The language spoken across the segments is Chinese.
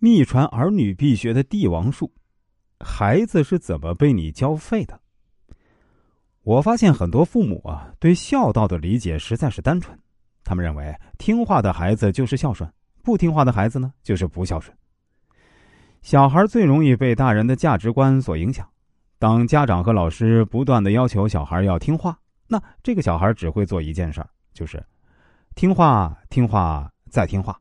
秘传儿女必学的帝王术，孩子是怎么被你教废的？我发现很多父母啊，对孝道的理解实在是单纯，他们认为听话的孩子就是孝顺，不听话的孩子呢就是不孝顺。小孩最容易被大人的价值观所影响，当家长和老师不断的要求小孩要听话，那这个小孩只会做一件事儿，就是听话、听话再听话。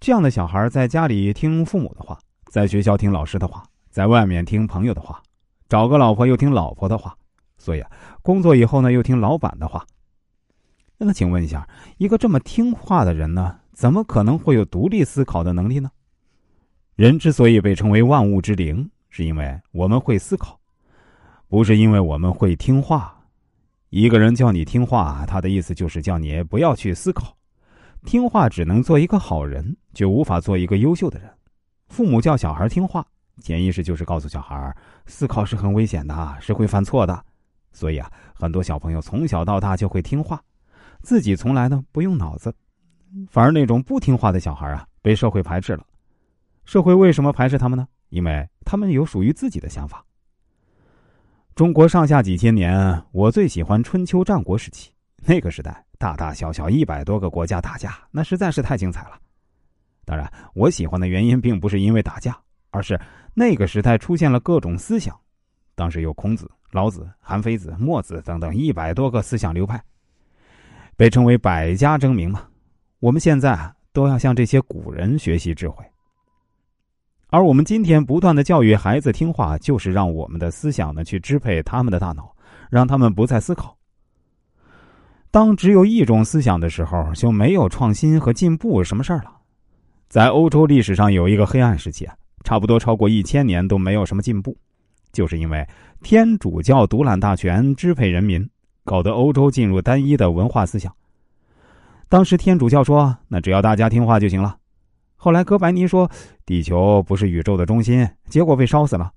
这样的小孩在家里听父母的话，在学校听老师的话，在外面听朋友的话，找个老婆又听老婆的话，所以啊，工作以后呢又听老板的话。那请问一下，一个这么听话的人呢，怎么可能会有独立思考的能力呢？人之所以被称为万物之灵，是因为我们会思考，不是因为我们会听话。一个人叫你听话，他的意思就是叫你不要去思考。听话只能做一个好人，却无法做一个优秀的人。父母叫小孩听话，潜意识就是告诉小孩，思考是很危险的，是会犯错的。所以啊，很多小朋友从小到大就会听话，自己从来呢不用脑子。反而那种不听话的小孩啊，被社会排斥了。社会为什么排斥他们呢？因为他们有属于自己的想法。中国上下几千年，我最喜欢春秋战国时期。那个时代，大大小小一百多个国家打架，那实在是太精彩了。当然，我喜欢的原因并不是因为打架，而是那个时代出现了各种思想。当时有孔子、老子、韩非子、墨子等等一百多个思想流派，被称为百家争鸣嘛。我们现在都要向这些古人学习智慧。而我们今天不断的教育孩子听话，就是让我们的思想呢去支配他们的大脑，让他们不再思考。当只有一种思想的时候，就没有创新和进步什么事儿了。在欧洲历史上有一个黑暗时期啊，差不多超过一千年都没有什么进步，就是因为天主教独揽大权，支配人民，搞得欧洲进入单一的文化思想。当时天主教说：“那只要大家听话就行了。”后来哥白尼说：“地球不是宇宙的中心。”结果被烧死了。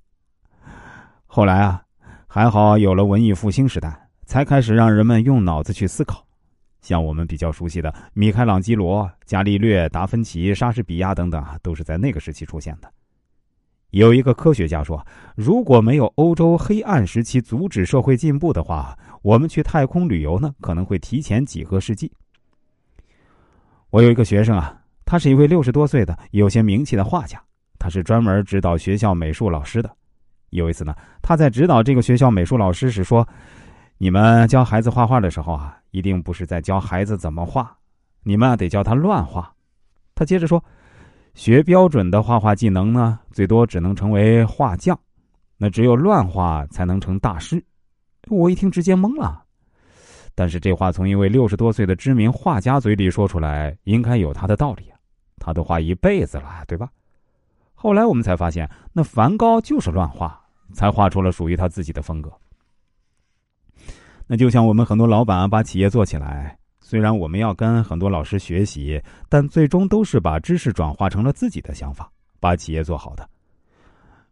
后来啊，还好有了文艺复兴时代。才开始让人们用脑子去思考，像我们比较熟悉的米开朗基罗、伽利略、达芬奇、莎士比亚等等，都是在那个时期出现的。有一个科学家说，如果没有欧洲黑暗时期阻止社会进步的话，我们去太空旅游呢，可能会提前几个世纪。我有一个学生啊，他是一位六十多岁的有些名气的画家，他是专门指导学校美术老师的。有一次呢，他在指导这个学校美术老师时说。你们教孩子画画的时候啊，一定不是在教孩子怎么画，你们啊得教他乱画。他接着说：“学标准的画画技能呢，最多只能成为画匠，那只有乱画才能成大师。”我一听直接懵了。但是这话从一位六十多岁的知名画家嘴里说出来，应该有他的道理啊。他都画一辈子了，对吧？后来我们才发现，那梵高就是乱画，才画出了属于他自己的风格。那就像我们很多老板把企业做起来，虽然我们要跟很多老师学习，但最终都是把知识转化成了自己的想法，把企业做好的。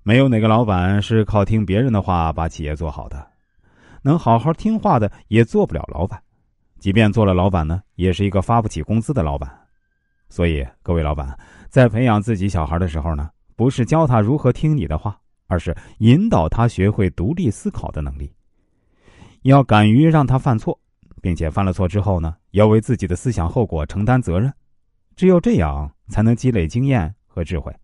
没有哪个老板是靠听别人的话把企业做好的，能好好听话的也做不了老板，即便做了老板呢，也是一个发不起工资的老板。所以，各位老板在培养自己小孩的时候呢，不是教他如何听你的话，而是引导他学会独立思考的能力。要敢于让他犯错，并且犯了错之后呢，要为自己的思想后果承担责任。只有这样，才能积累经验和智慧。